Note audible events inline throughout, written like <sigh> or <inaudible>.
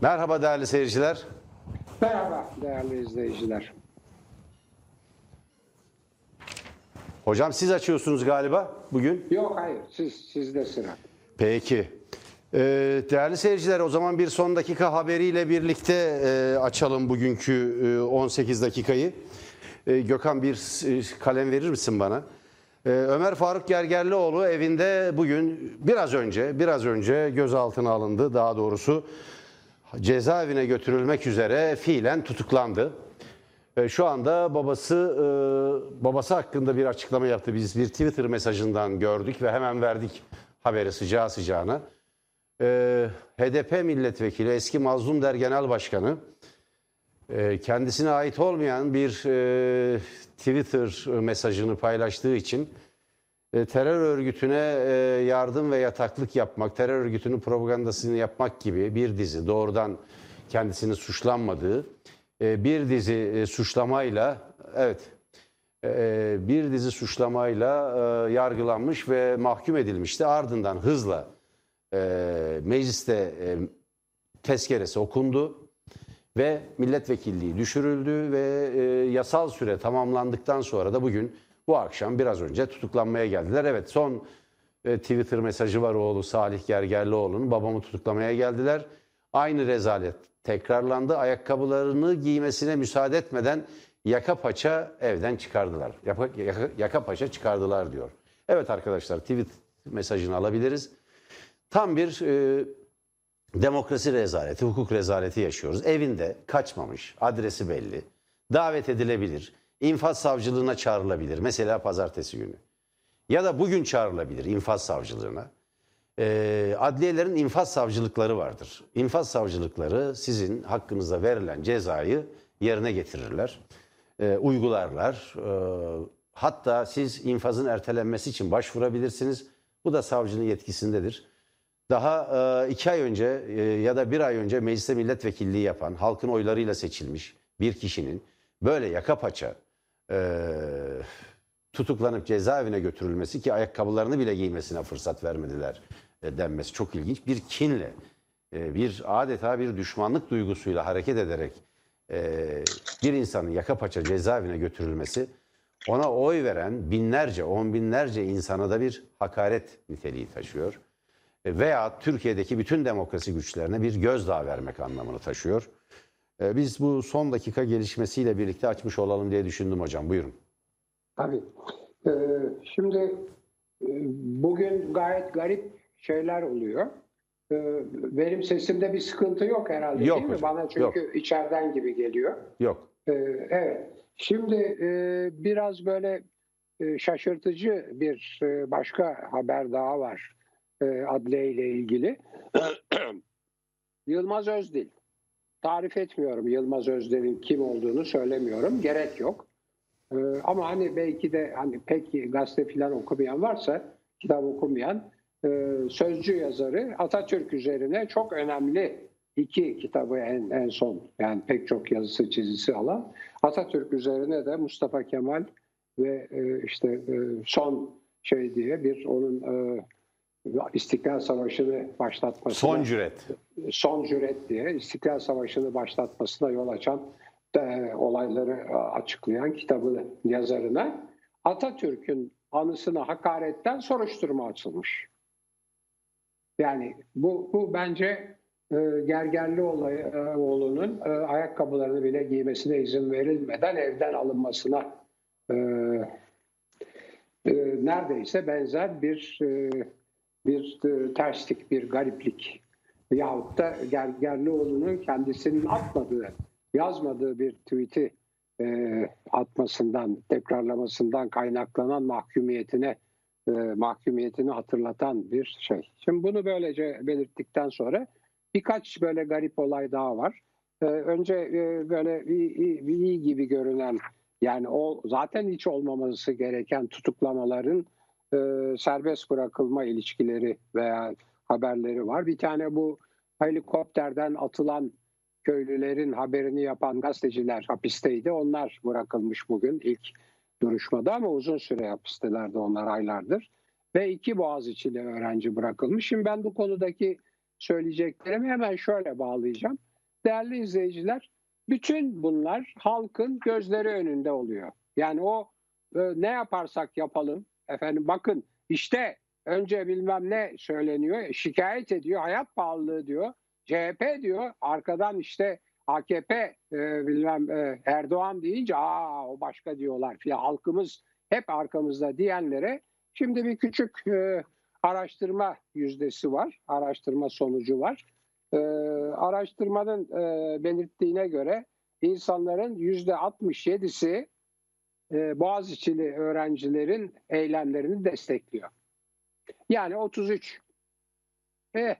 Merhaba değerli seyirciler. Merhaba değerli izleyiciler. Hocam siz açıyorsunuz galiba bugün. Yok hayır siz sizde sıra. Peki. Ee, değerli seyirciler o zaman bir son dakika haberiyle birlikte e, açalım bugünkü e, 18 dakikayı. E, Gökhan bir e, kalem verir misin bana? E, Ömer Faruk Gergerlioğlu evinde bugün biraz önce biraz önce gözaltına alındı. Daha doğrusu cezaevine götürülmek üzere fiilen tutuklandı. Şu anda babası e, babası hakkında bir açıklama yaptı. Biz bir Twitter mesajından gördük ve hemen verdik haberi sıcağı sıcağına. E, HDP milletvekili eski Mazlum Der Genel Başkanı e, kendisine ait olmayan bir Twitter mesajını paylaştığı için terör örgütüne e, yardım ve yataklık yapmak, terör örgütünün propagandasını yapmak gibi bir dizi doğrudan kendisini suçlanmadığı e, bir dizi e, suçlamayla evet e, bir dizi suçlamayla e, yargılanmış ve mahkum edilmişti. Ardından hızla e, mecliste e, tezkeresi okundu ve milletvekilliği düşürüldü ve e, yasal süre tamamlandıktan sonra da bugün bu akşam biraz önce tutuklanmaya geldiler. Evet son e, Twitter mesajı var oğlu Salih Gergerlioğlu'nun babamı tutuklamaya geldiler. Aynı rezalet tekrarlandı. Ayakkabılarını giymesine müsaade etmeden yaka paça evden çıkardılar. Yaka, yaka, yaka paça çıkardılar diyor. Evet arkadaşlar tweet mesajını alabiliriz. Tam bir e, demokrasi rezaleti, hukuk rezaleti yaşıyoruz. Evinde kaçmamış, adresi belli, davet edilebilir, infaz savcılığına çağrılabilir. Mesela pazartesi günü. Ya da bugün çağrılabilir infaz savcılığına. Ee, adliyelerin infaz savcılıkları vardır. İnfaz savcılıkları sizin hakkınıza verilen cezayı yerine getirirler, e, uygularlar. E, hatta siz infazın ertelenmesi için başvurabilirsiniz. Bu da savcının yetkisindedir. Daha e, iki ay önce e, ya da bir ay önce mecliste milletvekilliği yapan, halkın oylarıyla seçilmiş bir kişinin böyle yaka paça e, tutuklanıp cezaevine götürülmesi ki ayakkabılarını bile giymesine fırsat vermediler e, denmesi çok ilginç. Bir kinle, e, bir adeta bir düşmanlık duygusuyla hareket ederek e, bir insanın yaka paça cezaevine götürülmesi ona oy veren binlerce, on binlerce insana da bir hakaret niteliği taşıyor E, veya Türkiye'deki bütün demokrasi güçlerine bir gözdağı vermek anlamını taşıyor. E, Biz bu son dakika gelişmesiyle birlikte açmış olalım diye düşündüm hocam. Buyurun. Tabii. Ee, şimdi e, bugün gayet garip şeyler oluyor. Ee, benim sesimde bir sıkıntı yok herhalde Yok değil mi? hocam, Bana çünkü içeriden gibi geliyor. Yok. Ee, evet. Şimdi e, biraz böyle e, şaşırtıcı bir e, başka haber daha var e, adliye ile ilgili. <clears throat> Yılmaz Özdil. Tarif etmiyorum Yılmaz Özdil'in kim olduğunu söylemiyorum. Gerek yok. Ee, ama hani belki de hani pek gazete falan okumayan varsa kitap okumayan e, sözcü yazarı Atatürk üzerine çok önemli iki kitabı en, en son yani pek çok yazısı çizisi alan Atatürk üzerine de Mustafa Kemal ve e, işte e, son şey diye bir onun e, İstiklal Savaşı'nı başlatmasına Son cüret. son cüret diye İstiklal Savaşı'nı başlatmasına yol açan e, olayları e, açıklayan kitabın yazarına Atatürk'ün anısına hakaretten soruşturma açılmış. Yani bu, bu bence e, Gergerlioğlu'nun e, ayakkabılarını bile giymesine izin verilmeden evden alınmasına e, e, neredeyse benzer bir e, bir e, terslik, bir gariplik yahut da Gergerlioğlu'nun kendisinin atmadığı, yazmadığı bir tweet'i e, atmasından, tekrarlamasından kaynaklanan mahkumiyetine e, mahkumiyetini hatırlatan bir şey. Şimdi bunu böylece belirttikten sonra birkaç böyle garip olay daha var. E, önce e, böyle iyi, iyi, iyi gibi görünen yani o zaten hiç olmaması gereken tutuklamaların e, serbest bırakılma ilişkileri veya haberleri var. Bir tane bu helikopterden atılan köylülerin haberini yapan gazeteciler hapisteydi. Onlar bırakılmış bugün ilk duruşmada ama uzun süre hapistelerdi onlar aylardır. Ve iki Boğaziçi'li öğrenci bırakılmış. Şimdi ben bu konudaki söyleyeceklerimi hemen şöyle bağlayacağım. değerli izleyiciler bütün bunlar halkın gözleri önünde oluyor. Yani o e, ne yaparsak yapalım efendim bakın işte önce bilmem ne söyleniyor şikayet ediyor hayat pahalılığı diyor CHP diyor arkadan işte AKP e, bilmem e, Erdoğan deyince aa o başka diyorlar filan halkımız hep arkamızda diyenlere şimdi bir küçük e, araştırma yüzdesi var araştırma sonucu var. E, araştırmanın e, belirttiğine göre insanların yüzde 67'si e, Boğaziçi'li öğrencilerin eylemlerini destekliyor. Yani 33. Eh,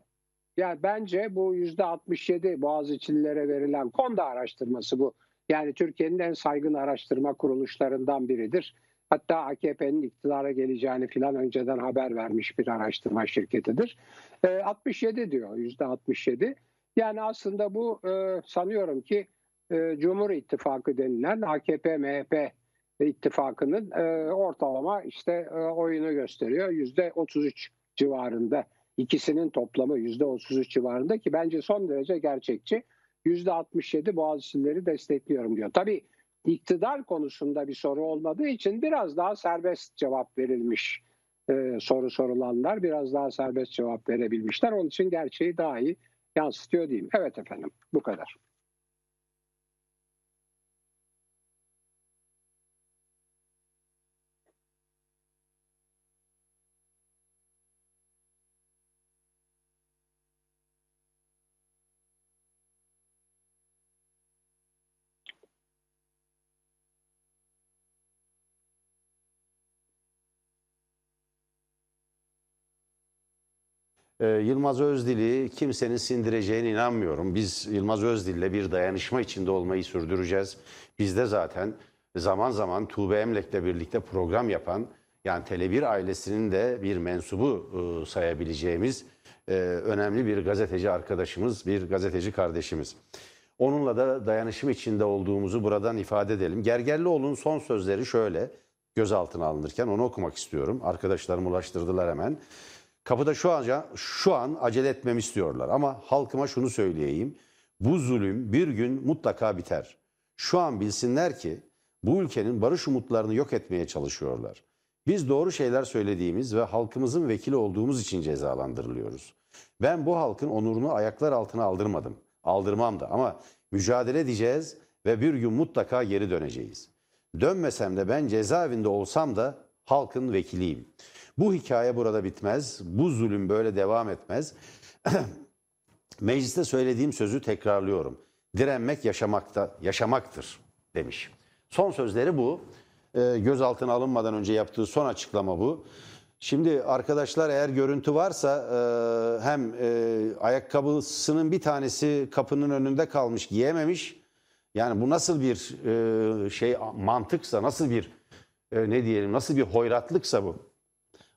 yani bence bu yüzde 67 Boğaziçi'lilere verilen KONDA araştırması bu. Yani Türkiye'nin en saygın araştırma kuruluşlarından biridir. Hatta AKP'nin iktidara geleceğini filan önceden haber vermiş bir araştırma şirketidir. E, 67 diyor, yüzde 67. Yani aslında bu e, sanıyorum ki e, Cumhur İttifakı denilen AKP-MHP ittifakının e, ortalama işte e, oyunu gösteriyor. Yüzde 33 civarında. İkisinin toplamı yüzde 33 civarında ki bence son derece gerçekçi. Yüzde 67 Boğaziçi'lileri destekliyorum diyor. Tabii iktidar konusunda bir soru olmadığı için biraz daha serbest cevap verilmiş. Ee, soru sorulanlar biraz daha serbest cevap verebilmişler. Onun için gerçeği daha iyi yansıtıyor diyeyim. Evet efendim bu kadar. Ee, Yılmaz Özdil'i kimsenin sindireceğine inanmıyorum. Biz Yılmaz Özdil'le bir dayanışma içinde olmayı sürdüreceğiz. Biz de zaten zaman zaman Tuğbe Emlek'le birlikte program yapan yani Tele1 ailesinin de bir mensubu e, sayabileceğimiz e, önemli bir gazeteci arkadaşımız, bir gazeteci kardeşimiz. Onunla da dayanışım içinde olduğumuzu buradan ifade edelim. Gergerlioğlu'nun son sözleri şöyle gözaltına alınırken onu okumak istiyorum. Arkadaşlarım ulaştırdılar hemen. Kapıda şu an, şu an acele etmemi istiyorlar ama halkıma şunu söyleyeyim. Bu zulüm bir gün mutlaka biter. Şu an bilsinler ki bu ülkenin barış umutlarını yok etmeye çalışıyorlar. Biz doğru şeyler söylediğimiz ve halkımızın vekili olduğumuz için cezalandırılıyoruz. Ben bu halkın onurunu ayaklar altına aldırmadım. Aldırmam da ama mücadele edeceğiz ve bir gün mutlaka geri döneceğiz. Dönmesem de ben cezaevinde olsam da halkın vekiliyim. Bu hikaye burada bitmez. Bu zulüm böyle devam etmez. <clears throat> Mecliste söylediğim sözü tekrarlıyorum. Direnmek yaşamakta, yaşamaktır demiş. Son sözleri bu. E, gözaltına alınmadan önce yaptığı son açıklama bu. Şimdi arkadaşlar eğer görüntü varsa e, hem e, ayakkabısının bir tanesi kapının önünde kalmış giyememiş. Yani bu nasıl bir e, şey mantıksa nasıl bir e, ne diyelim nasıl bir hoyratlıksa bu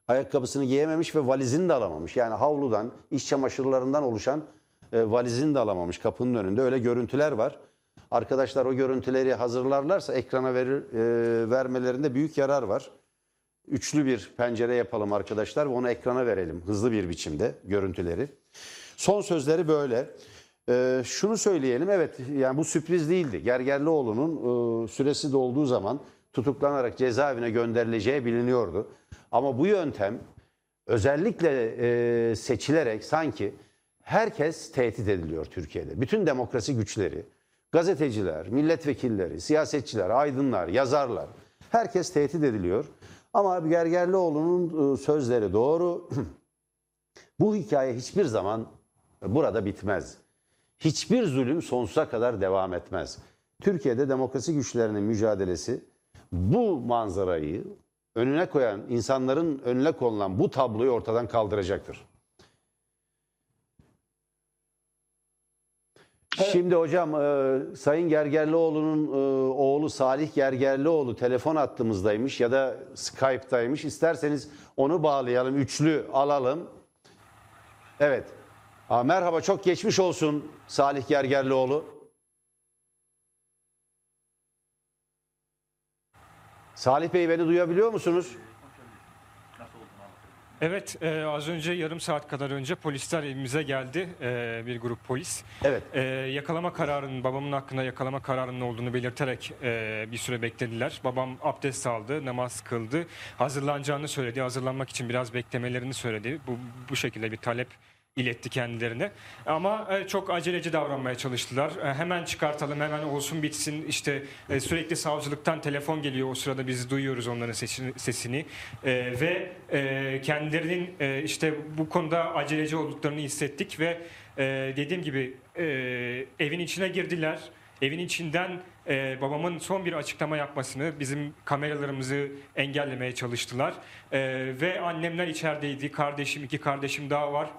ayakkabısını giyememiş ve valizini de alamamış. Yani havludan, iç çamaşırlarından oluşan e, valizini de alamamış kapının önünde. Öyle görüntüler var. Arkadaşlar o görüntüleri hazırlarlarsa ekrana verir, e, vermelerinde büyük yarar var. Üçlü bir pencere yapalım arkadaşlar ve onu ekrana verelim hızlı bir biçimde görüntüleri. Son sözleri böyle. E, şunu söyleyelim evet yani bu sürpriz değildi. Gergerlioğlu'nun e, süresi dolduğu zaman tutuklanarak cezaevine gönderileceği biliniyordu. Ama bu yöntem özellikle e, seçilerek sanki herkes tehdit ediliyor Türkiye'de. Bütün demokrasi güçleri, gazeteciler, milletvekilleri, siyasetçiler, aydınlar, yazarlar herkes tehdit ediliyor. Ama Gergerlioğlu'nun e, sözleri doğru. <clears throat> bu hikaye hiçbir zaman burada bitmez. Hiçbir zulüm sonsuza kadar devam etmez. Türkiye'de demokrasi güçlerinin mücadelesi bu manzarayı önüne koyan, insanların önüne konulan bu tabloyu ortadan kaldıracaktır. Şimdi hocam e, Sayın Gergerlioğlu'nun e, oğlu Salih Gergerlioğlu telefon attığımızdaymış ya da Skype'daymış. İsterseniz onu bağlayalım, üçlü alalım. Evet. Aa, merhaba, çok geçmiş olsun Salih Gergerlioğlu. Salih Bey beni duyabiliyor musunuz? Evet, e, az önce yarım saat kadar önce polisler evimize geldi, e, bir grup polis. Evet. E, yakalama kararının, babamın hakkında yakalama kararının olduğunu belirterek e, bir süre beklediler. Babam abdest aldı, namaz kıldı, hazırlanacağını söyledi, hazırlanmak için biraz beklemelerini söyledi. Bu, bu şekilde bir talep iletti kendilerine. Ama e, çok aceleci davranmaya çalıştılar. E, hemen çıkartalım, hemen olsun bitsin. İşte e, sürekli savcılıktan telefon geliyor. O sırada biz duyuyoruz onların sesini. ve kendilerinin işte bu konuda aceleci olduklarını hissettik ve dediğim gibi evin içine girdiler. Evin içinden e, babamın son bir açıklama yapmasını, bizim kameralarımızı engellemeye çalıştılar. E, ve annemler içerideydi. Kardeşim, iki kardeşim daha var.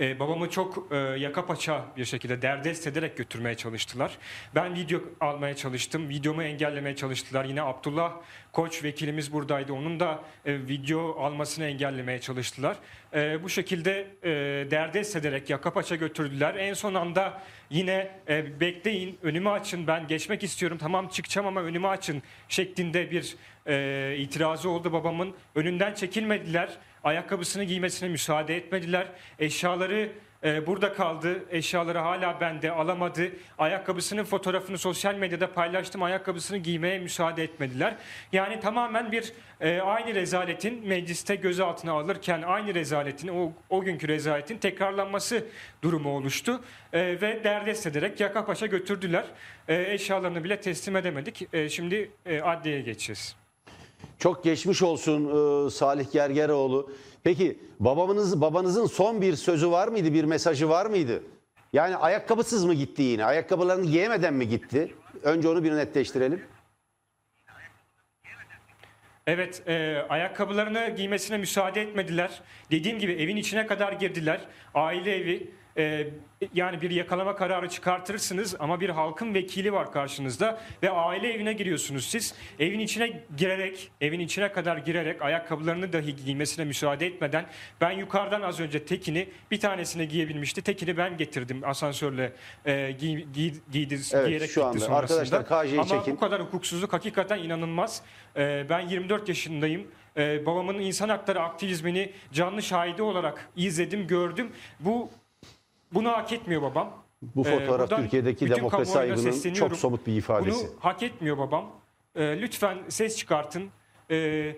Ee, babamı çok e, yaka paça bir şekilde derdest ederek götürmeye çalıştılar. Ben video almaya çalıştım. Videomu engellemeye çalıştılar. Yine Abdullah Koç vekilimiz buradaydı. Onun da e, video almasını engellemeye çalıştılar. E, bu şekilde e, derdest ederek yaka paça götürdüler. En son anda yine e, bekleyin önümü açın ben geçmek istiyorum. Tamam çıkacağım ama önümü açın şeklinde bir e, itirazı oldu babamın. Önünden çekilmediler ayakkabısını giymesine müsaade etmediler. Eşyaları e, burada kaldı. Eşyaları hala bende alamadı. Ayakkabısının fotoğrafını sosyal medyada paylaştım. Ayakkabısını giymeye müsaade etmediler. Yani tamamen bir e, aynı rezaletin mecliste gözaltına alırken aynı rezaletin o, o günkü rezaletin tekrarlanması durumu oluştu. E, ve derdest ederek yaka paşa götürdüler. E, eşyalarını bile teslim edemedik. E, şimdi e, adliyeye geçeceğiz. Çok geçmiş olsun e, Salih Gergeroğlu. Peki babamınız babanızın son bir sözü var mıydı? Bir mesajı var mıydı? Yani ayakkabısız mı gitti yine? Ayakkabılarını giyemeden mi gitti? Önce onu bir netleştirelim. Evet, e, ayakkabılarını giymesine müsaade etmediler. Dediğim gibi evin içine kadar girdiler. Aile evi. E, yani bir yakalama kararı çıkartırsınız ama bir halkın vekili var karşınızda ve aile evine giriyorsunuz siz. Evin içine girerek, evin içine kadar girerek ayakkabılarını dahi giymesine müsaade etmeden ben yukarıdan az önce tekini bir tanesini giyebilmişti. Tekini ben getirdim asansörle e, giy, giy, giydi, Evet, giyerek şu gitti anda. sonrasında. Arkadaşlar, Ama çekin. bu kadar hukuksuzluk hakikaten inanılmaz. Ee, ben 24 yaşındayım. Ee, babamın insan hakları aktivizmini canlı şahidi olarak izledim, gördüm. Bu bunu hak etmiyor babam. Bu Ee, fotoğraf buradan Türkiye'deki demokrasi kamuoyuna aygının sesleniyorum. çok somut bir ifadesi. Bunu hak etmiyor babam. Ee, lütfen ses çıkartın. Ee,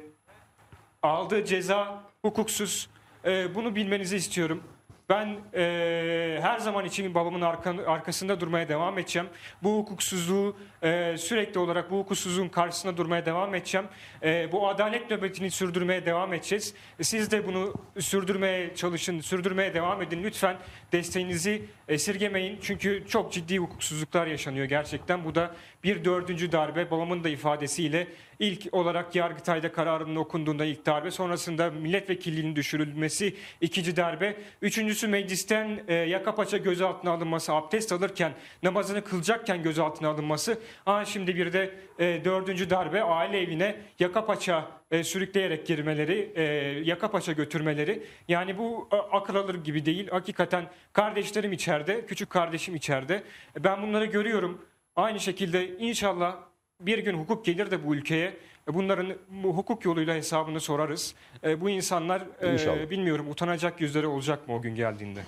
aldığı ceza hukuksuz. Ee, bunu bilmenizi istiyorum. Ben e, her zaman için babamın arka- arkasında durmaya devam edeceğim. Bu hukuksuzluğu e, sürekli olarak bu hukuksuzluğun karşısında durmaya devam edeceğim. E, bu adalet nöbetini sürdürmeye devam edeceğiz. Siz de bunu sürdürmeye çalışın, sürdürmeye devam edin. Lütfen desteğinizi esirgemeyin. Çünkü çok ciddi hukuksuzluklar yaşanıyor gerçekten. Bu da bir dördüncü darbe. Babamın da ifadesiyle ilk olarak Yargıtay'da kararının okunduğunda ilk darbe. Sonrasında milletvekilliğinin düşürülmesi ikinci darbe. Üçüncüsü meclisten e, yaka paça gözaltına alınması, abdest alırken, namazını kılacakken gözaltına alınması. Ha, şimdi bir de e, dördüncü darbe aile evine yaka paça e, sürükleyerek girmeleri, e, yaka paça götürmeleri. Yani bu akıl alır gibi değil. Hakikaten kardeşlerim içeride, küçük kardeşim içeride. E, Ben bunları görüyorum. Aynı şekilde inşallah bir gün hukuk gelir de bu ülkeye. Bunların bu hukuk yoluyla hesabını sorarız. E, Bu insanlar e, İnşallah. bilmiyorum utanacak yüzleri olacak mı o gün geldiğinde?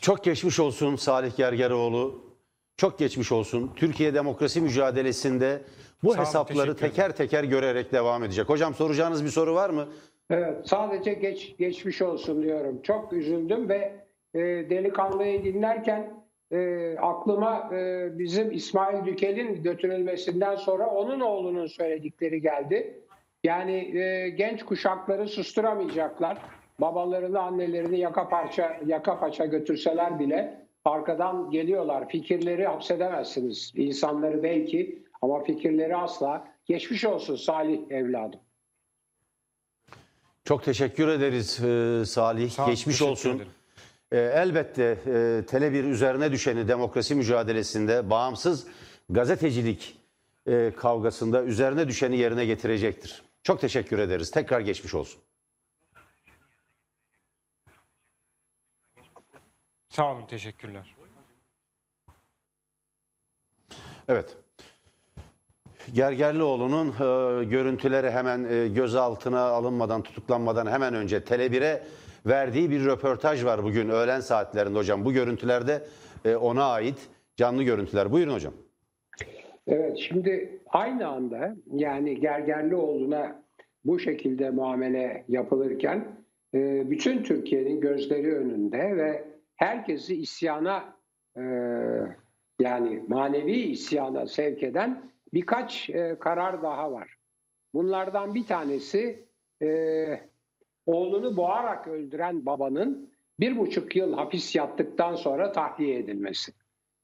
Çok geçmiş olsun Salih Gergeroğlu. Çok geçmiş olsun. Türkiye demokrasi mücadelesinde bu Sağ hesapları teker teker görerek devam edecek. Hocam soracağınız bir soru var mı? Evet, sadece geç geçmiş olsun diyorum. Çok üzüldüm ve e, delikanlıyı dinlerken e, aklıma e, bizim İsmail Dükel'in götürülmesinden sonra onun oğlunun söyledikleri geldi. Yani e, genç kuşakları susturamayacaklar. Babalarını, annelerini yaka parça, yaka paça götürseler bile arkadan geliyorlar. Fikirleri hapsedemezsiniz. İnsanları belki ama fikirleri asla. Geçmiş olsun Salih evladım. Çok teşekkür ederiz e, Salih. Sağ geçmiş olsun. ederim. E, elbette e, Tele1 üzerine düşeni demokrasi mücadelesinde bağımsız gazetecilik e, kavgasında üzerine düşeni yerine getirecektir. Çok teşekkür ederiz. Tekrar geçmiş olsun. Sağ olun, teşekkürler. Evet. Gergerlioğlu'nun e, görüntüleri hemen e, gözaltına alınmadan, tutuklanmadan hemen önce Tele1'e verdiği bir röportaj var bugün öğlen saatlerinde hocam. Bu görüntülerde e, ona ait canlı görüntüler. Buyurun hocam. Evet şimdi aynı anda yani Gergerlioğlu'na bu şekilde muamele yapılırken e, bütün Türkiye'nin gözleri önünde ve herkesi isyana e, yani manevi isyana sevk eden birkaç e, karar daha var. Bunlardan bir tanesi e, oğlunu boğarak öldüren babanın bir buçuk yıl hapis yattıktan sonra tahliye edilmesi.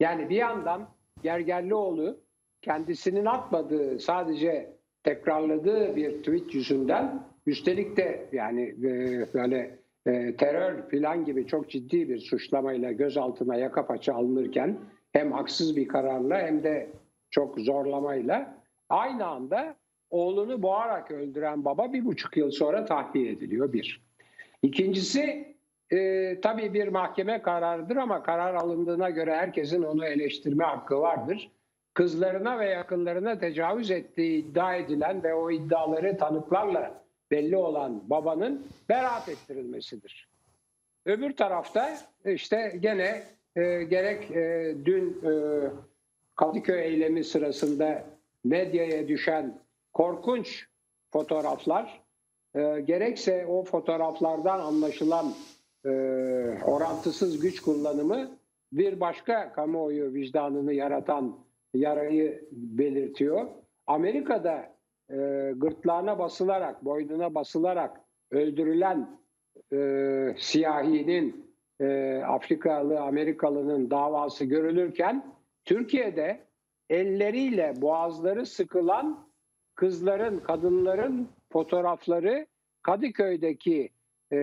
Yani bir yandan Gergerlioğlu kendisinin atmadığı sadece tekrarladığı bir tweet yüzünden üstelik de yani e, böyle e, terör falan gibi çok ciddi bir suçlamayla gözaltına yaka paça alınırken hem haksız bir kararla hem de çok zorlamayla aynı anda oğlunu boğarak öldüren baba bir buçuk yıl sonra tahliye ediliyor bir. İkincisi e, tabii bir mahkeme kararıdır ama karar alındığına göre herkesin onu eleştirme hakkı vardır. Kızlarına ve yakınlarına tecavüz ettiği iddia edilen ve o iddiaları tanıklarla belli olan babanın beraat ettirilmesidir. Öbür tarafta işte gene e, gerek e, dün e, Kadıköy eylemi sırasında medyaya düşen korkunç fotoğraflar e, gerekse o fotoğraflardan anlaşılan e, orantısız güç kullanımı bir başka kamuoyu vicdanını yaratan yarayı belirtiyor. Amerika'da e, gırtlağına basılarak, boynuna basılarak öldürülen e, siyahinin, e, Afrikalı, Amerikalının davası görülürken Türkiye'de elleriyle boğazları sıkılan kızların, kadınların fotoğrafları Kadıköy'deki e,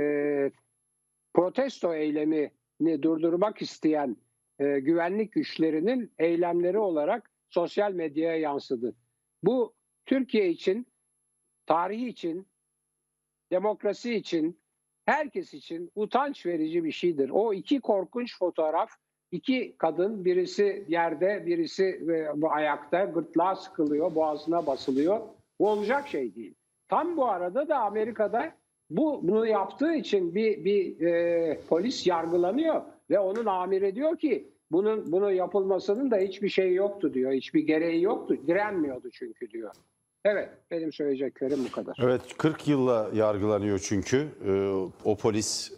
protesto eylemini durdurmak isteyen e, güvenlik güçlerinin eylemleri olarak sosyal medyaya yansıdı. Bu Türkiye için, tarihi için, demokrasi için, herkes için utanç verici bir şeydir. O iki korkunç fotoğraf, iki kadın, birisi yerde, birisi e, ayakta, gırtlağa sıkılıyor, boğazına basılıyor. Bu olacak şey değil. Tam bu arada da Amerika'da bu bunu yaptığı için bir bir e, polis yargılanıyor ve onun amiri diyor ki bunun bunu yapılmasının da hiçbir şey yoktu diyor. Hiçbir gereği yoktu. Direnmiyordu çünkü diyor. Evet, benim söyleyeceklerim bu kadar. Evet 40 yılla yargılanıyor çünkü Ee, o polis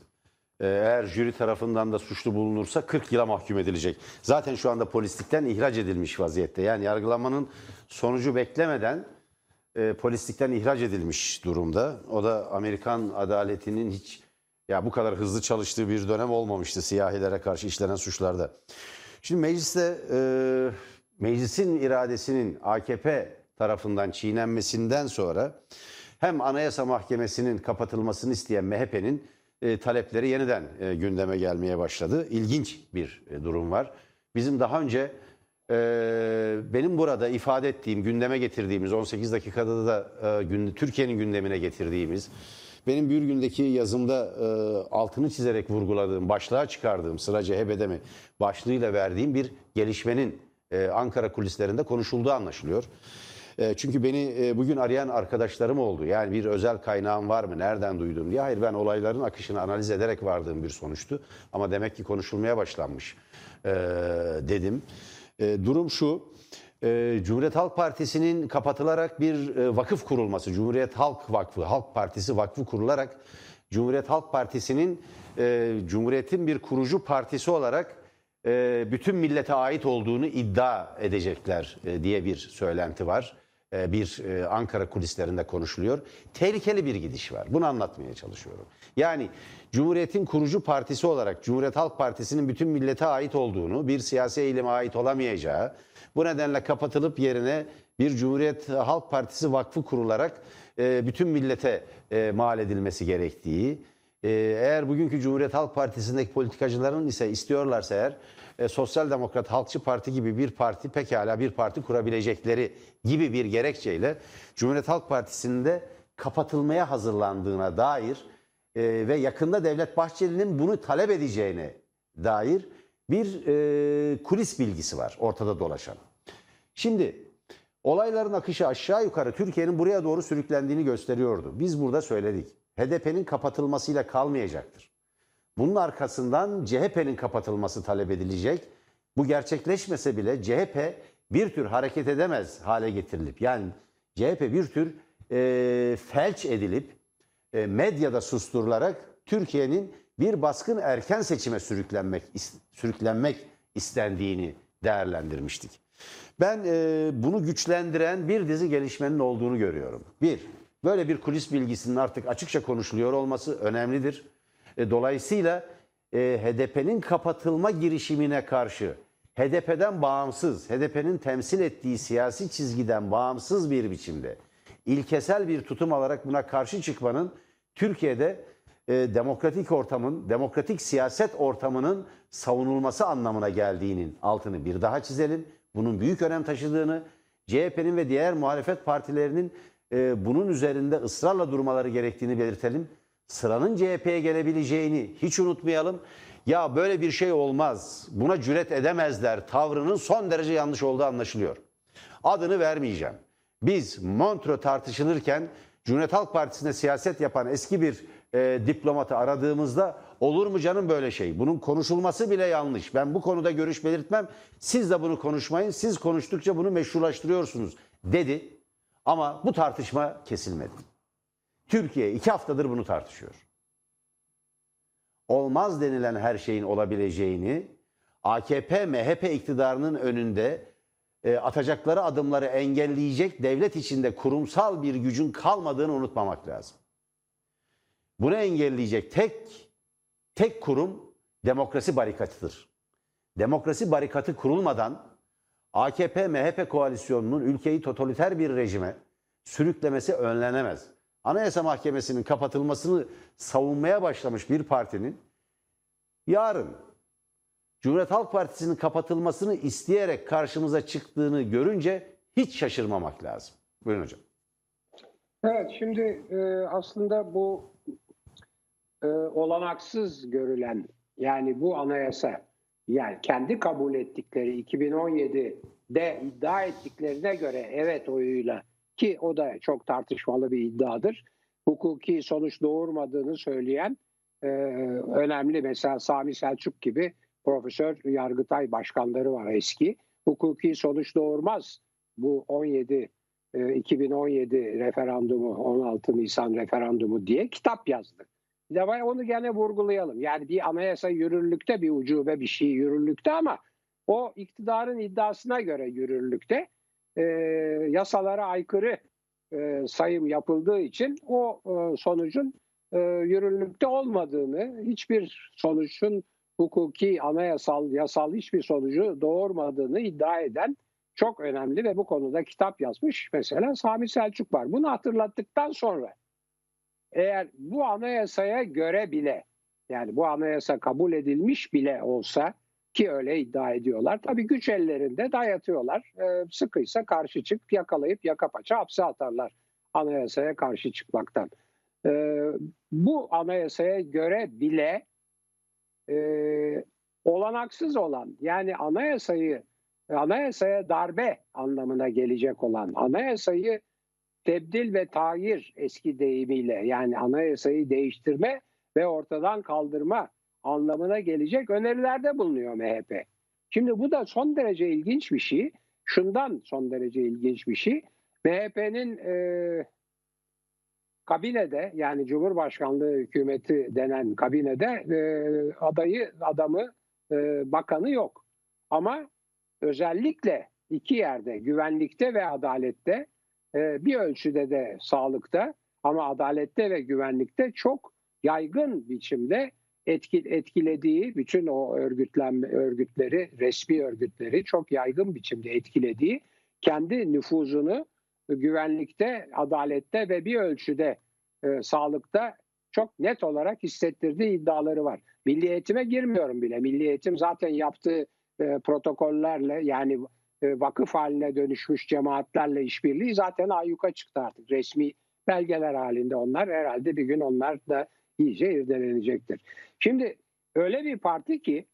e, eğer jüri tarafından da suçlu bulunursa 40 yıla mahkum edilecek. Zaten şu anda polislikten ihraç edilmiş vaziyette. Yani yargılanmanın sonucu beklemeden e, polislikten ihraç edilmiş durumda. O da Amerikan adaletinin hiç ya bu kadar hızlı çalıştığı bir dönem olmamıştı siyahilere karşı işlenen suçlarda. Şimdi mecliste e, meclisin iradesinin AKP tarafından çiğnenmesinden sonra hem Anayasa Mahkemesi'nin kapatılmasını isteyen MHP'nin e, talepleri yeniden e, gündeme gelmeye başladı. İlginç bir e, durum var. Bizim daha önce e, benim burada ifade ettiğim, gündeme getirdiğimiz 18 dakikada da e, gün, Türkiye'nin gündemine getirdiğimiz benim bir gündeki yazımda e, altını çizerek vurguladığım, başlığa çıkardığım sıra CHP'de mi başlığıyla verdiğim bir gelişmenin e, Ankara kulislerinde konuşulduğu anlaşılıyor. E, çünkü beni e, bugün arayan arkadaşlarım oldu. Yani bir özel kaynağım var mı, nereden duydum diye. Hayır ben olayların akışını analiz ederek vardığım bir sonuçtu. Ama demek ki konuşulmaya başlanmış e, dedim. E, durum şu. Cumhuriyet Halk Partisi'nin kapatılarak bir e, vakıf kurulması, Cumhuriyet Halk Vakfı, Halk Partisi Vakfı kurularak Cumhuriyet Halk Partisi'nin Cumhuriyet'in bir kurucu partisi olarak bütün millete ait olduğunu iddia edecekler diye bir söylenti var. E, bir e, Ankara kulislerinde konuşuluyor. Tehlikeli bir gidiş var. Bunu anlatmaya çalışıyorum. Yani Cumhuriyet'in kurucu partisi olarak Cumhuriyet Halk Partisi'nin bütün millete ait olduğunu, bir siyasi eğilime ait olamayacağı, bu nedenle kapatılıp yerine bir Cumhuriyet Halk Partisi vakfı kurularak e, bütün millete mal edilmesi gerektiği, eğer bugünkü Cumhuriyet Halk Partisi'ndeki politikacıların ise istiyorlarsa eğer e, Sosyal Demokrat Halkçı Parti gibi bir parti pekala bir parti kurabilecekleri gibi bir gerekçeyle Cumhuriyet Halk Partisi'nde kapatılmaya hazırlandığına dair e, ve yakında Devlet Bahçeli'nin bunu talep edeceğine dair bir e, kulis bilgisi var ortada dolaşan. Şimdi Olayların akışı aşağı yukarı Türkiye'nin buraya doğru sürüklendiğini gösteriyordu. Biz burada söyledik. HDP'nin kapatılmasıyla kalmayacaktır. Bunun arkasından CHP'nin kapatılması talep edilecek. Bu gerçekleşmese bile CHP bir tür hareket edemez hale getirilip yani CHP bir tür e, felç edilip e, medyada susturularak Türkiye'nin bir baskın erken seçime sürüklenmek is- sürüklenmek istendiğini değerlendirmiştik. Ben e, bunu güçlendiren bir dizi gelişmenin olduğunu görüyorum. Bir, böyle bir kulis bilgisinin artık açıkça konuşuluyor olması önemlidir. E, dolayısıyla e, HDP'nin kapatılma girişimine karşı HDP'den bağımsız, HDP'nin temsil ettiği siyasi çizgiden bağımsız bir biçimde ilkesel bir tutum alarak buna karşı çıkmanın Türkiye'de e, demokratik ortamın, demokratik siyaset ortamının savunulması anlamına geldiğinin altını bir daha çizelim. Bunun büyük önem taşıdığını, CHP'nin ve diğer muhalefet partilerinin bunun üzerinde ısrarla durmaları gerektiğini belirtelim. Sıranın CHP'ye gelebileceğini hiç unutmayalım. Ya böyle bir şey olmaz, buna cüret edemezler tavrının son derece yanlış olduğu anlaşılıyor. Adını vermeyeceğim. Biz Montreux tartışılırken Cumhuriyet Halk Partisi'nde siyaset yapan eski bir e, diplomatı aradığımızda olur mu canım böyle şey? Bunun konuşulması bile yanlış. Ben bu konuda görüş belirtmem. Siz de bunu konuşmayın. Siz konuştukça bunu meşrulaştırıyorsunuz dedi. Ama bu tartışma kesilmedi. Türkiye iki haftadır bunu tartışıyor. Olmaz denilen her şeyin olabileceğini AKP MHP iktidarının önünde e, atacakları adımları engelleyecek devlet içinde kurumsal bir gücün kalmadığını unutmamak lazım. Bunu engelleyecek tek tek kurum demokrasi barikatıdır. Demokrasi barikatı kurulmadan AKP MHP koalisyonunun ülkeyi totaliter bir rejime sürüklemesi önlenemez. Anayasa Mahkemesi'nin kapatılmasını savunmaya başlamış bir partinin yarın Cumhuriyet Halk Partisi'nin kapatılmasını isteyerek karşımıza çıktığını görünce hiç şaşırmamak lazım. Buyurun hocam. Evet şimdi e, aslında bu e, olanaksız görülen yani bu anayasa yani kendi kabul ettikleri 2017'de iddia ettiklerine göre evet oyuyla ki o da çok tartışmalı bir iddiadır. Hukuki sonuç doğurmadığını söyleyen e, önemli mesela Sami Selçuk gibi Profesör Yargıtay başkanları var eski. Hukuki sonuç doğurmaz bu 17 e, 2017 referandumu 16 Nisan referandumu diye kitap yazdı. Bir onu gene vurgulayalım. Yani bir anayasa yürürlükte bir ucube bir şey yürürlükte ama o iktidarın iddiasına göre yürürlükte e, yasalara aykırı e, sayım yapıldığı için o e, sonucun e, yürürlükte olmadığını, hiçbir sonuçun hukuki, anayasal, yasal hiçbir sonucu doğurmadığını iddia eden çok önemli ve bu konuda kitap yazmış mesela Sami Selçuk var. Bunu hatırlattıktan sonra eğer bu anayasaya göre bile yani bu anayasa kabul edilmiş bile olsa ki öyle iddia ediyorlar. Tabii güç ellerinde dayatıyorlar. Ee, sıkıysa karşı çık yakalayıp yaka paça hapse atarlar anayasaya karşı çıkmaktan. Ee, bu anayasaya göre bile e, olanaksız olan yani anayasayı anayasaya darbe anlamına gelecek olan anayasayı tebdil ve tayir eski deyimiyle yani anayasayı değiştirme ve ortadan kaldırma anlamına gelecek önerilerde bulunuyor MHP. Şimdi bu da son derece ilginç bir şey. Şundan son derece ilginç bir şey. MHP'nin e, kabinede yani Cumhurbaşkanlığı hükümeti denen kabinede e, adayı adamı e, bakanı yok. Ama özellikle iki yerde güvenlikte ve adalette e, bir ölçüde de sağlıkta ama adalette ve güvenlikte çok yaygın biçimde etkilediği bütün o örgütlenme örgütleri resmi örgütleri çok yaygın biçimde etkilediği kendi nüfuzunu güvenlikte, adalette ve bir ölçüde e, sağlıkta çok net olarak hissettirdiği iddiaları var. Milli eğitime girmiyorum bile. Milli eğitim zaten yaptığı e, protokollerle yani e, vakıf haline dönüşmüş cemaatlerle işbirliği zaten ayyuka çıktı artık. Resmi belgeler halinde onlar herhalde bir gün onlar da iyice irdelenecektir. Şimdi öyle bir parti ki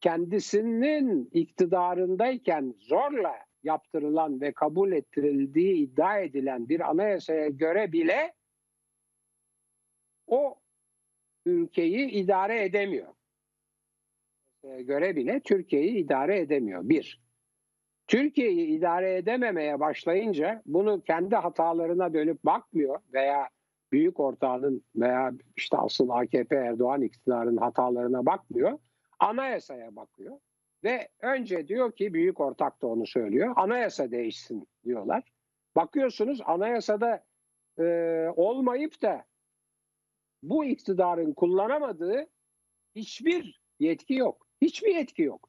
kendisinin iktidarındayken zorla yaptırılan ve kabul ettirildiği iddia edilen bir anayasaya göre bile o ülkeyi idare edemiyor. Göre bile Türkiye'yi idare edemiyor. Bir. Türkiye'yi idare edememeye başlayınca bunu kendi hatalarına dönüp bakmıyor veya büyük ortağının veya işte asıl AKP Erdoğan iktidarının hatalarına bakmıyor. Anayasaya bakıyor. Ve önce diyor ki büyük ortak da onu söylüyor. Anayasa değişsin diyorlar. Bakıyorsunuz anayasada e, olmayıp da bu iktidarın kullanamadığı hiçbir yetki yok. Hiçbir yetki yok.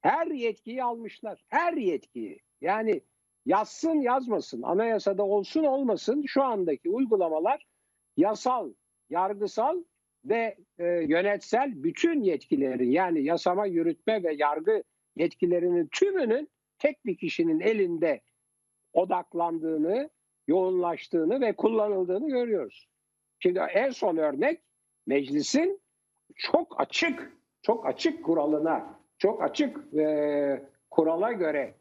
Her yetkiyi almışlar. Her yetkiyi. Yani yazsın yazmasın, anayasada olsun olmasın şu andaki uygulamalar yasal, yargısal ve e, yönetsel bütün yetkilerin yani yasama, yürütme ve yargı yetkilerinin tümünün tek bir kişinin elinde odaklandığını, yoğunlaştığını ve kullanıldığını görüyoruz. Şimdi en son örnek meclisin çok açık, çok açık kuralına, çok açık e, kurala göre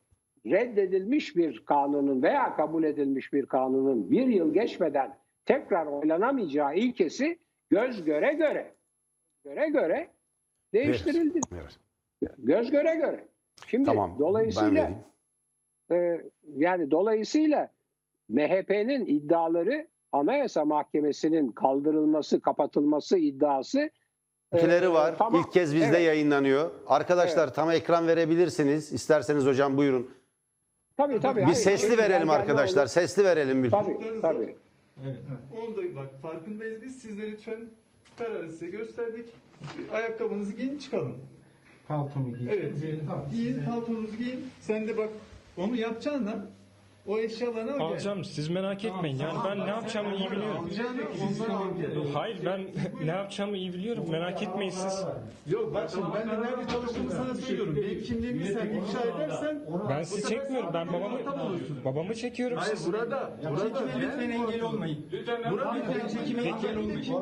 reddedilmiş bir kanunun veya kabul edilmiş bir kanunun bir yıl geçmeden tekrar oylanamayacağı ilkesi göz göre göre göre göre değiştirildi. Evet. Göz göre göre. Şimdi Tamam. dolayısıyla e, yani dolayısıyla MHP'nin iddiaları Anayasa Mahkemesi'nin kaldırılması, kapatılması iddiası e, Görüntüleri var. tamam. İlk kez bizde Evet. yayınlanıyor. Arkadaşlar tam ekran verebilirsiniz. İsterseniz hocam buyurun. Tabii tabii. Bir Hayır, sesli şimdi verelim arkadaşlar. Sesli verelim bir. Tabii tabii. Evet. Onu da bak farkındayız biz. Siz de lütfen kararı size gösterdik. Ayakkabınızı giyin çıkalım. Paltomu giydim. Evet. Giyin paltonuzu giyin. Sen de bak onu yapacaksın lan. O eşyalarını al gel. Alacağım siz merak etmeyin. Yani ben ne yapacağımı iyi biliyorum. Onları. Hayır ben <laughs> ne yapacağımı iyi biliyorum. Merak etmeyin siz. Yok bak şimdi ben de nerede çalıştığımı sana söylüyorum. Benim kimliğimi sen ifşa edersen Ben sizi çekmiyorum. Ben babamı babamı çekiyorum Hayır siz. burada. Burada. Lütfen engel olmayın. Burada. Lütfen çekime engel olmayın.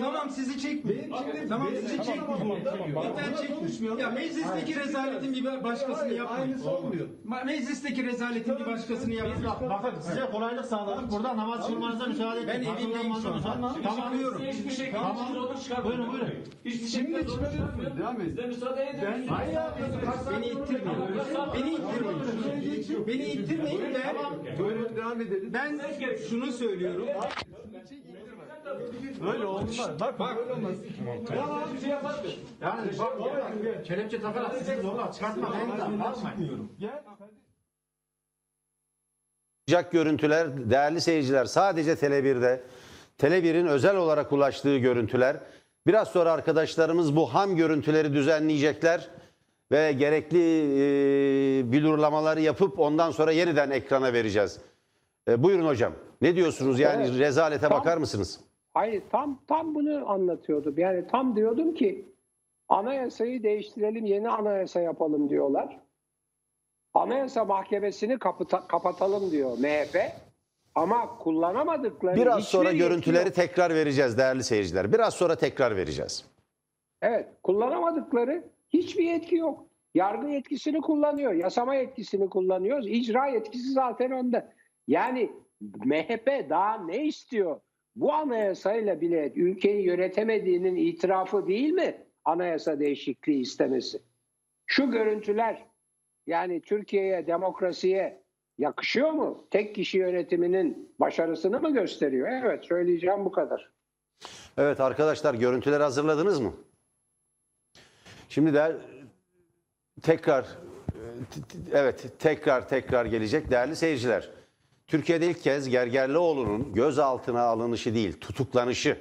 Tamam sizi çekmeyin. Tamam sizi çekmeyin. Lütfen çekmeyin. Ya meclisteki rezaletin bir başkasını yapmayın. Aynısı olmuyor. Ma- Meclisteki rezaletin bir başkasını yapmayın. Bakın size kolaylık sağladık. Burada namaz kılmanıza müsaade edin. Ben evimdeyim şu an. Tamam. Çıkıyorum. Tamam. Buyurun buyurun. Şimdi çıkarıyorsunuz. Devam et. Ben Hayır abi. Beni ittirmeyin. Beni ittirmeyin. Beni ittirmeyin ben. Buyurun devam edelim. Ben şunu söylüyorum. Böyle olmaz. Bak bak. Böyle olmaz. Yani bak kelepçe takarak sizi zorla çıkartma. Ben de yapmayın. Sıcak görüntüler değerli seyirciler sadece Tele1'de. Tele1'in özel olarak ulaştığı görüntüler. Biraz sonra arkadaşlarımız bu ham görüntüleri düzenleyecekler ve gerekli e, bilurlamaları yapıp ondan sonra yeniden ekrana vereceğiz. E, buyurun hocam. Ne diyorsunuz? Yani Evet. rezalete Tam- bakar mısınız? Hayır tam tam bunu anlatıyordum. Yani tam diyordum ki anayasayı değiştirelim, yeni anayasa yapalım diyorlar. Anayasa Mahkemesi'ni kapata- kapatalım diyor MHP. Ama kullanamadıkları Biraz sonra görüntüleri yok. tekrar vereceğiz değerli seyirciler. Biraz sonra tekrar vereceğiz. Evet, kullanamadıkları hiçbir yetki yok. Yargı yetkisini kullanıyor, yasama yetkisini kullanıyor, icra yetkisi zaten onda. Yani MHP daha ne istiyor? Bu anayasayla bile ülkeyi yönetemediğinin itirafı değil mi anayasa değişikliği istemesi? Şu görüntüler yani Türkiye'ye, demokrasiye yakışıyor mu? Tek kişi yönetiminin başarısını mı gösteriyor? Evet, söyleyeceğim bu kadar. Evet arkadaşlar görüntüleri hazırladınız mı? Şimdi de tekrar evet tekrar tekrar gelecek değerli seyirciler. Türkiye'de ilk kez Gergerlioğlu'nun gözaltına alınışı değil tutuklanışı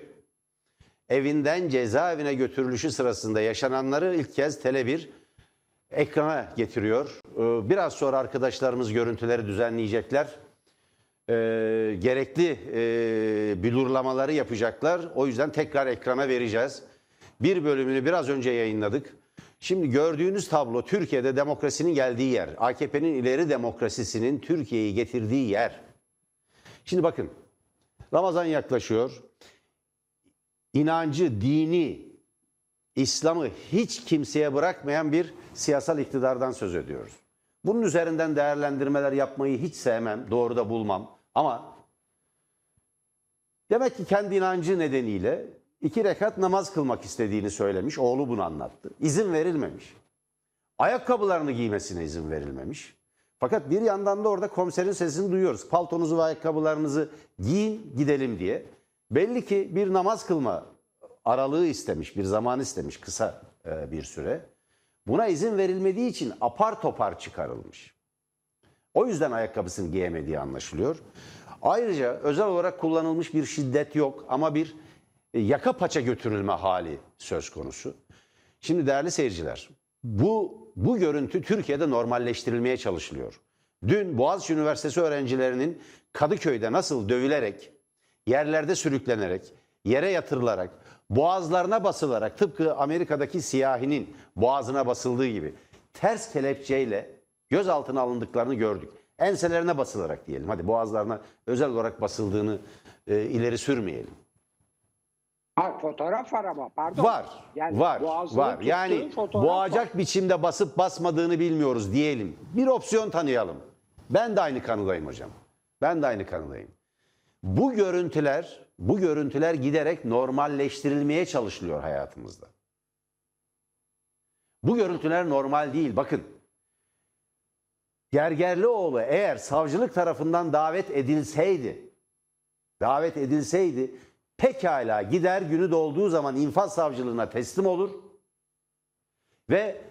evinden cezaevine götürülüşü sırasında yaşananları ilk kez Tele1 ekrana getiriyor. Ee, Biraz sonra arkadaşlarımız görüntüleri düzenleyecekler. Ee, gerekli e, bilurlamaları yapacaklar. O yüzden tekrar ekrana vereceğiz. Bir bölümünü biraz önce yayınladık. Şimdi gördüğünüz tablo Türkiye'de demokrasinin geldiği yer. AKP'nin ileri demokrasisinin Türkiye'yi getirdiği yer. Şimdi bakın Ramazan yaklaşıyor. İnancı, dini, İslam'ı hiç kimseye bırakmayan bir siyasal iktidardan söz ediyoruz. Bunun üzerinden değerlendirmeler yapmayı hiç sevmem, doğru da bulmam. Ama demek ki kendi inancı nedeniyle iki rekat namaz kılmak istediğini söylemiş. Oğlu bunu anlattı. İzin verilmemiş. Ayakkabılarını giymesine izin verilmemiş. Fakat bir yandan da orada komiserin sesini duyuyoruz. Paltonuzu ve ayakkabılarınızı giyin gidelim diye. Belli ki bir namaz kılma aralığı istemiş, bir zaman istemiş kısa e, bir süre. Buna izin verilmediği için apar topar çıkarılmış. O yüzden ayakkabısını giyemediği anlaşılıyor. Ayrıca özel olarak kullanılmış bir şiddet yok ama bir e, yaka paça götürülme hali söz konusu. Şimdi değerli seyirciler, bu bu görüntü Türkiye'de normalleştirilmeye çalışılıyor. Dün Boğaziçi Üniversitesi öğrencilerinin Kadıköy'de nasıl dövülerek, yerlerde sürüklenerek, yere yatırılarak, boğazlarına basılarak tıpkı Amerika'daki siyahinin boğazına basıldığı gibi ters kelepçeyle gözaltına alındıklarını gördük. Enselerine basılarak diyelim. Hadi boğazlarına özel olarak basıldığını e, ileri sürmeyelim. Ha, fotoğraf var ama pardon. Var, Yani var, var. Yani boğacak var. biçimde basıp basmadığını bilmiyoruz diyelim. Bir opsiyon tanıyalım. Ben de aynı kanıdayım hocam. Ben de aynı kanıdayım. Bu görüntüler, bu görüntüler giderek normalleştirilmeye çalışılıyor hayatımızda. Bu görüntüler normal değil. Bakın. Gergerlioğlu eğer savcılık tarafından davet edilseydi, davet edilseydi pekala gider günü dolduğu zaman infaz savcılığına teslim olur ve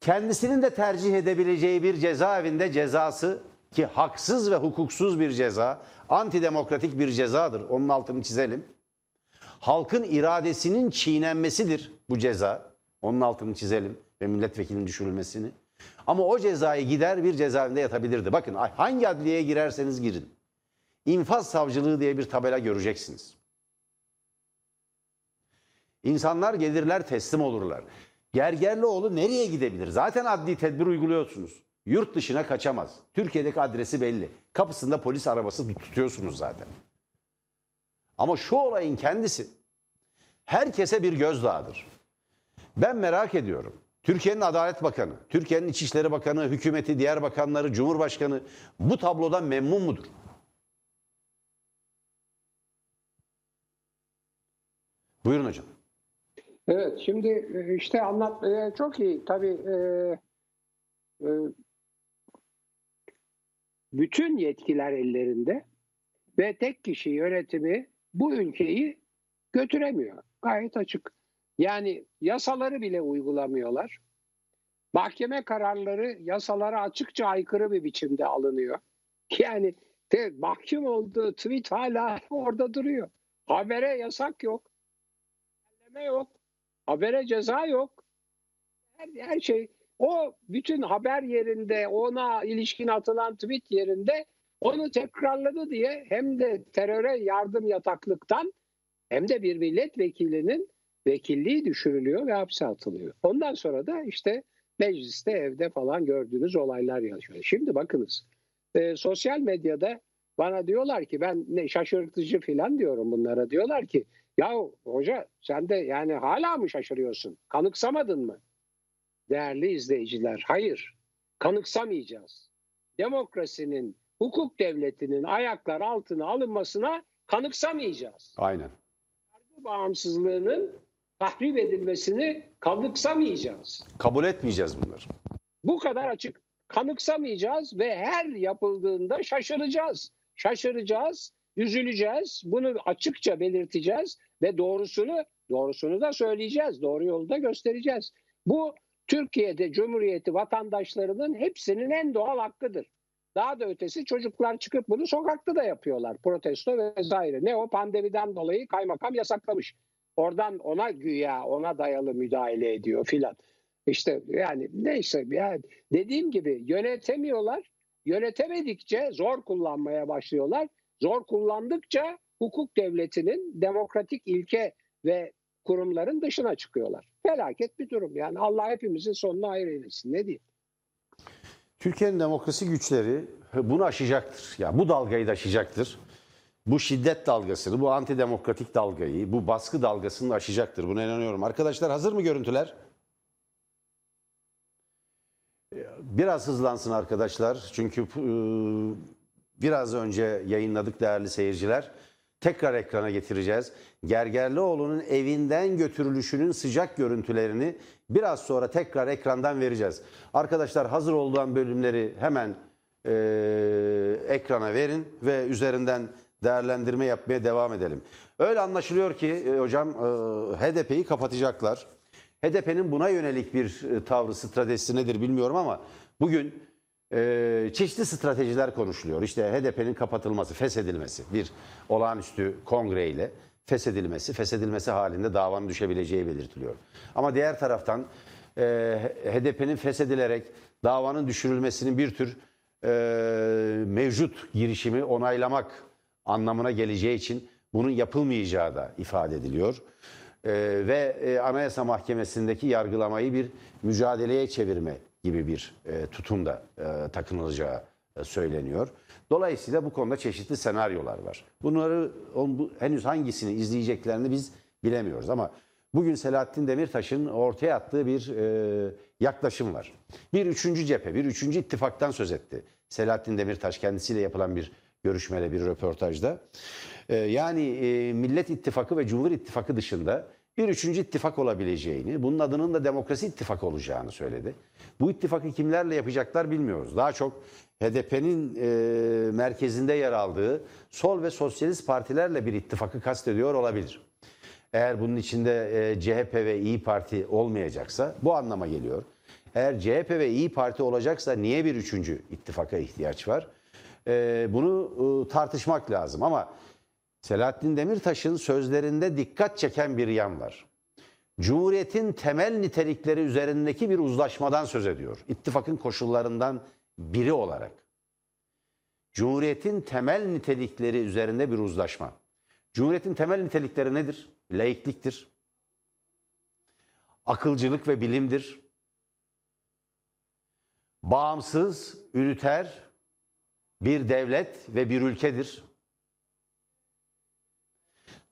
kendisinin de tercih edebileceği bir cezaevinde cezası ki haksız ve hukuksuz bir ceza, antidemokratik bir cezadır. Onun altını çizelim. Halkın iradesinin çiğnenmesidir bu ceza. Onun altını çizelim ve milletvekilinin düşürülmesini. Ama o cezayı gider bir cezaevinde yatabilirdi. Bakın hangi adliyeye girerseniz girin. İnfaz savcılığı diye bir tabela göreceksiniz. İnsanlar gelirler teslim olurlar. Gergerlioğlu nereye gidebilir? Zaten adli tedbir uyguluyorsunuz. Yurt dışına kaçamaz. Türkiye'deki adresi belli. Kapısında polis arabası tutuyorsunuz zaten. Ama şu olayın kendisi herkese bir gözdağıdır. Ben merak ediyorum. Türkiye'nin Adalet Bakanı, Türkiye'nin İçişleri Bakanı, hükümeti, diğer bakanları, Cumhurbaşkanı bu tablodan memnun mudur? Buyurun hocam. Evet şimdi e, işte anlat e, çok iyi tabii e, bütün yetkiler ellerinde ve tek kişi yönetimi bu ülkeyi götüremiyor. Gayet açık. Yani yasaları bile uygulamıyorlar. Mahkeme kararları yasalara açıkça aykırı bir biçimde alınıyor. Yani de, mahkum olduğu tweet hala orada duruyor. Habere yasak yok. Engelleme yok. Habere ceza yok. Her, her şey o bütün haber yerinde ona ilişkin atılan tweet yerinde onu tekrarladı diye hem de teröre yardım yataklıktan hem de bir milletvekilinin vekilliği düşürülüyor ve hapse atılıyor. Ondan sonra da işte mecliste evde falan gördüğünüz olaylar yaşıyor. Şimdi bakınız e, sosyal medyada bana diyorlar ki ben ne şaşırtıcı falan diyorum bunlara diyorlar ki ya hoca sen de yani hala mı şaşırıyorsun? Kanıksamadın mı? Değerli izleyiciler hayır kanıksamayacağız. Demokrasinin, hukuk devletinin ayaklar altına alınmasına kanıksamayacağız. Aynen. Bağımsızlığının tahrip edilmesini kanıksamayacağız. Kabul etmeyeceğiz bunları. Bu kadar açık. Kanıksamayacağız ve her yapıldığında şaşıracağız. Şaşıracağız, üzüleceğiz. Bunu açıkça belirteceğiz ve doğrusunu doğrusunu da söyleyeceğiz. Doğru yolu da göstereceğiz. Bu Türkiye'de Cumhuriyeti vatandaşlarının hepsinin en doğal hakkıdır. Daha da ötesi çocuklar çıkıp bunu sokakta da yapıyorlar. Protesto vesaire. Ne o pandemiden dolayı kaymakam yasaklamış. Oradan ona güya ona dayalı müdahale ediyor filan. İşte yani neyse yani dediğim gibi yönetemiyorlar. Yönetemedikçe zor kullanmaya başlıyorlar. Zor kullandıkça hukuk devletinin demokratik ilke ve kurumların dışına çıkıyorlar. Felaket bir durum yani Allah hepimizin sonuna hayır eylesin ne diyeyim. Türkiye'nin demokrasi güçleri bunu aşacaktır. Ya bu dalgayı da aşacaktır. Bu şiddet dalgasını, bu antidemokratik dalgayı, bu baskı dalgasını da aşacaktır. Buna inanıyorum. Arkadaşlar hazır mı görüntüler? Biraz hızlansın arkadaşlar. Çünkü e, biraz önce yayınladık değerli seyirciler. Tekrar ekrana getireceğiz. Gergerlioğlu'nun evinden götürülüşünün sıcak görüntülerini biraz sonra tekrar ekrandan vereceğiz. Arkadaşlar hazır olduğum bölümleri hemen e, ekrana verin ve üzerinden değerlendirme yapmaya devam edelim. Öyle anlaşılıyor ki e, hocam e, HDP'yi kapatacaklar. HDP'nin buna yönelik bir e, tavrı, stratejisi nedir bilmiyorum ama bugün e, çeşitli stratejiler konuşuluyor. İşte HDP'nin kapatılması, feshedilmesi, bir olağanüstü kongreyle feshedilmesi, feshedilmesi halinde davanın düşebileceği belirtiliyor. Ama diğer taraftan e, HDP'nin feshedilerek davanın düşürülmesinin bir tür e, mevcut girişimi onaylamak anlamına geleceği için bunun yapılmayacağı da ifade ediliyor. Ee, ve e, Anayasa Mahkemesi'ndeki yargılamayı bir mücadeleye çevirme gibi bir e, tutum da e, takınılacağı e, söyleniyor. Dolayısıyla bu konuda çeşitli senaryolar var. Bunları on, bu, henüz hangisini izleyeceklerini biz bilemiyoruz ama bugün Selahattin Demirtaş'ın ortaya attığı bir e, yaklaşım var. Bir üçüncü cephe, bir üçüncü ittifaktan söz etti. Selahattin Demirtaş kendisiyle yapılan bir görüşmede, bir röportajda. Ee, yani e, Millet İttifakı ve Cumhur İttifakı dışında bir üçüncü ittifak olabileceğini, bunun adının da Demokrasi İttifakı olacağını söyledi. Bu ittifakı kimlerle yapacaklar bilmiyoruz. Daha çok HDP'nin e, merkezinde yer aldığı sol ve sosyalist partilerle bir ittifakı kastediyor olabilir. Eğer bunun içinde e, CHP ve İyi Parti olmayacaksa bu anlama geliyor. Eğer CHP ve İyi Parti olacaksa niye bir üçüncü ittifaka ihtiyaç var? E, bunu e, tartışmak lazım ama Selahattin Demirtaş'ın sözlerinde dikkat çeken bir yan var. Cumhuriyetin temel nitelikleri üzerindeki bir uzlaşmadan söz ediyor. İttifakın koşullarından biri olarak. Cumhuriyetin temel nitelikleri üzerinde bir uzlaşma. Cumhuriyetin temel nitelikleri nedir? Laikliktir. Akılcılık ve bilimdir. Bağımsız, üniter bir devlet ve bir ülkedir.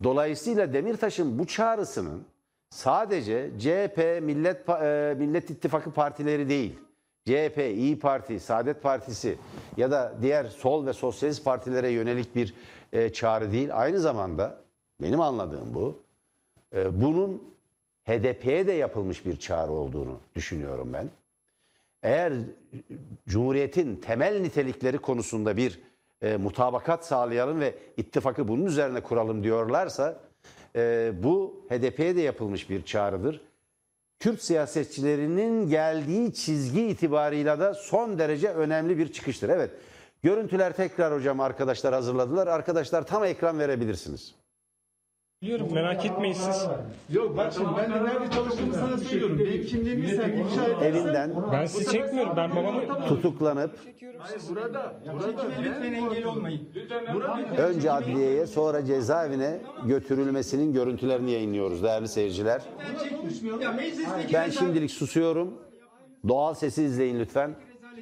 Dolayısıyla Demirtaş'ın bu çağrısının sadece CHP, Millet e, Millet İttifakı partileri değil, CHP, İyi Parti, Saadet Partisi ya da diğer sol ve sosyalist partilere yönelik bir e, çağrı değil. Aynı zamanda benim anladığım bu. e, bunun HDP'ye de yapılmış bir çağrı olduğunu düşünüyorum ben. Eğer Cumhuriyet'in temel nitelikleri konusunda bir e, mutabakat sağlayalım ve ittifakı bunun üzerine kuralım diyorlarsa e, bu HDP'ye de yapılmış bir çağrıdır. Kürt siyasetçilerinin geldiği çizgi itibarıyla da son derece önemli bir çıkıştır. Evet görüntüler tekrar hocam arkadaşlar hazırladılar. Arkadaşlar tam ekran verebilirsiniz. Biliyorum merak etmeyin siz. Yok bak şimdi ben de nerede çalıştığımı sana söylüyorum. Benim kimliğimi sen ifşa edersen. Evinden Ben sizi çekmiyorum. Ben babamı tutuklanıp Hayır burada. Burada lütfen engel olmayın. Burada önce adliyeye sonra cezaevine götürülmesinin görüntülerini yayınlıyoruz değerli seyirciler. Ben şimdilik susuyorum. Doğal sesi izleyin lütfen.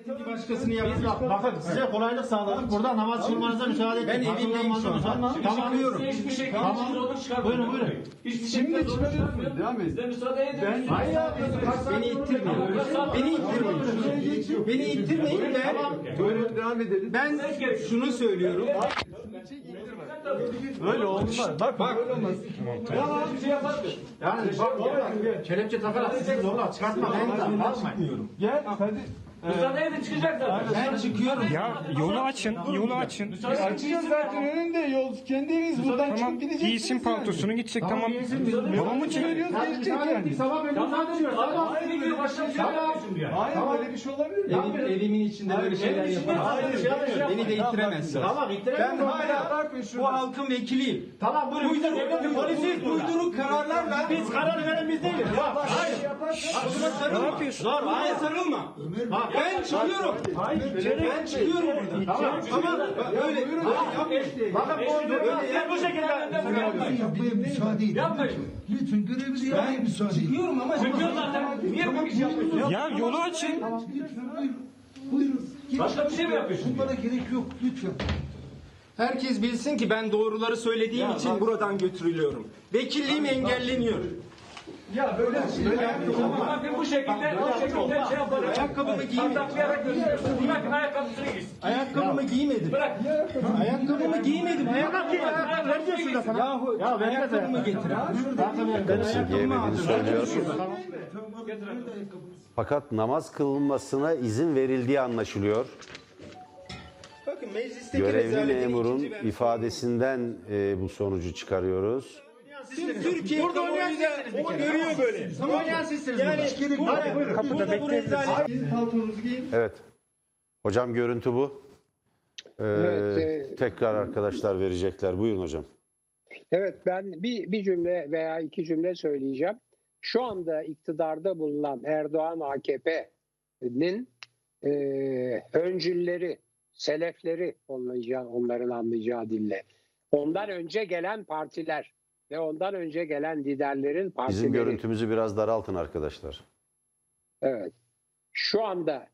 Rezaletin bir başkasını yaptı. Bakın size kolaylık sağladık. Burada namaz kılmanıza müsaade ettik. Ben evimdeyim şu an. Tamam. Tamam. Hiçbir şekilde tamam. Buyurun buyurun. Şimdi çıkarıyorsunuz. Devam edin. Size müsaade edin. Ben hayır beni ittirmeyin. Beni ittirmeyin. Beni ittirmeyin ben. Buyurun devam edelim. Ben şunu söylüyorum. Öyle olmaz. Bak bak. Hiçbir şey yapmaz. Yani bak kelepçe takarak sizi zorla çıkartma. Ben de almayın. Gel hadi. Müsaade edin çıkacak zaten. Ben çıkıyorum. ya yolu açın, yolu açın. Açacağız zaten önünde yol. Kendi eviniz buradan Tamam, çıkıp gideceksiniz. giysin paltosunu gidecek tamam. Babamı çıkarıyoruz gelecek yani. Sabah ben müsaade ediyorum. Tamam. Aynı başka bir şey yapmıyorsun yani. Hayır böyle bir şey olabilir mi? Evim, evimin içinde böyle şeyler yapamazsın. Hayır, Beni de ittiremezsin. Tamam Ben ittiremiyorum. hala şu halkın vekiliyim. Tamam buyurun. Uyduruk, polisiz uyduruk kararlarla Biz karar veren biz değiliz. Bak, Hayır. Şuna sarılma. Dur Hayır hayır. sarılma. Bak, Ben çıkıyorum. Ben çıkıyorum buradan. Tamam. Tamam. Öyle. Yapmayın. Bakın bu böyle bu şekilde. Yapmaya müsaade edin. Yapmayın. Lütfen görevinizi yapmaya müsaade edin. Çıkıyorum ama. Çıkıyor zaten. Niye bu işi yapıyorsun? Ya yolu açın. Buyurun. Buyurun. Başka bir şey mi yapıyorsun? Bunlara gerek yok lütfen. Herkes bilsin ki ben doğruları söylediğim için buradan götürülüyorum. Vekilliğim engelleniyor. Ya böyle böyle Bakın bu şekilde, bu şekilde şey yaparak. Ayakkabımı giymedim. Taklayarak gösteriyorsun. Bırakın ayakkabısını giysin. Ayakkabımı giymedim. Bırak. Ayakkabımı giymedim. Ayakkabımı Vermiyorsun da sana. Yahu ya ayakkabımı getir. Kendisi giyemediğini söylüyor. Fakat namaz kılınmasına izin verildiği anlaşılıyor. Bakın meclisteki Görevli memurun ifadesinden e, bu sonucu çıkarıyoruz. Tüm Türkiye burada oynayan o görüyor böyle. Oynayan sizsiniz. Yani burada, burada bu rezalet. giyin, paltonunuzu giyin. Evet. Hocam görüntü bu. Ee, Evet, e- tekrar arkadaşlar verecekler. Buyurun hocam. Evet ben bir, bir cümle veya iki cümle söyleyeceğim. Şu anda iktidarda bulunan Erdoğan AKP'nin e, öncülleri, selefleri anlayacağı, onların anlayacağı dille. Ondan önce gelen partiler ve ondan önce gelen liderlerin partileri. Bizim görüntümüzü biraz daraltın arkadaşlar. Evet. Şu anda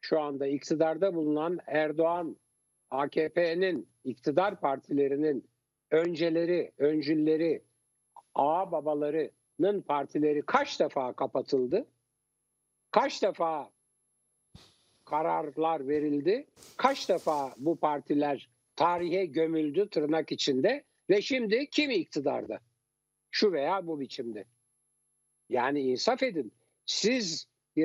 şu anda iktidarda bulunan Erdoğan AKP'nin iktidar partilerinin önceleri, öncülleri, ağa babalarının partileri kaç defa kapatıldı? Kaç defa kararlar verildi? Kaç defa bu partiler tarihe gömüldü tırnak içinde ve şimdi kim iktidarda? Şu veya bu biçimde. Yani insaf edin. Siz e,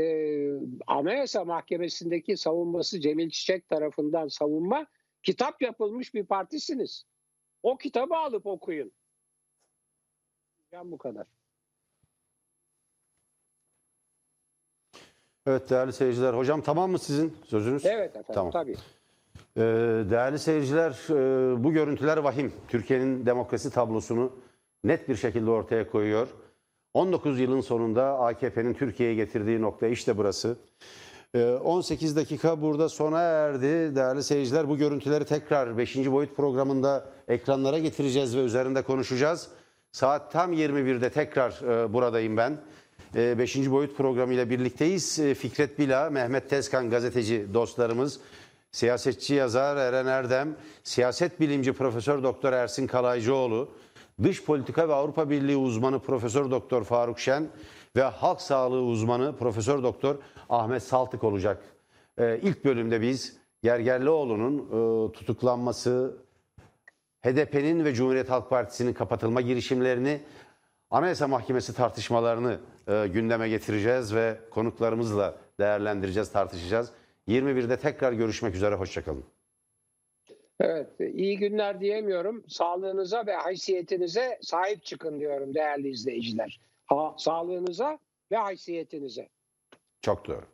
Anayasa Mahkemesi'ndeki savunması Cemil Çiçek tarafından savunma kitap yapılmış bir partisiniz. O kitabı alıp okuyun. Yani bu kadar. Evet değerli seyirciler. Hocam tamam mı sizin sözünüz? Evet efendim Tamam. tabii. Ee, değerli seyirciler e, bu görüntüler vahim. Türkiye'nin demokrasi tablosunu net bir şekilde ortaya koyuyor. 19 yılın sonunda AKP'nin Türkiye'ye getirdiği nokta işte burası. Ee, 18 dakika burada sona erdi. Değerli seyirciler bu görüntüleri tekrar 5. boyut programında ekranlara getireceğiz ve üzerinde konuşacağız. Saat tam 21'de tekrar e, buradayım ben. 5. boyut programıyla birlikteyiz. Fikret Bila, Mehmet Tezkan gazeteci dostlarımız, siyasetçi yazar Eren Erdem, siyaset bilimci Profesör Doktor Ersin Kalaycıoğlu, dış politika ve Avrupa Birliği uzmanı Profesör Doktor Faruk Şen ve halk sağlığı uzmanı Profesör Doktor Ahmet Saltık olacak. E, ilk bölümde biz Gergerlioğlu'nun e, tutuklanması, HDP'nin ve Cumhuriyet Halk Partisi'nin kapatılma girişimlerini, Anayasa Mahkemesi tartışmalarını e, gündeme getireceğiz ve konuklarımızla değerlendireceğiz, tartışacağız. 21'de tekrar görüşmek üzere, hoşçakalın. Evet, iyi günler diyemiyorum. Sağlığınıza ve haysiyetinize sahip çıkın diyorum değerli izleyiciler. Ha, sağlığınıza ve haysiyetinize. Çok doğru.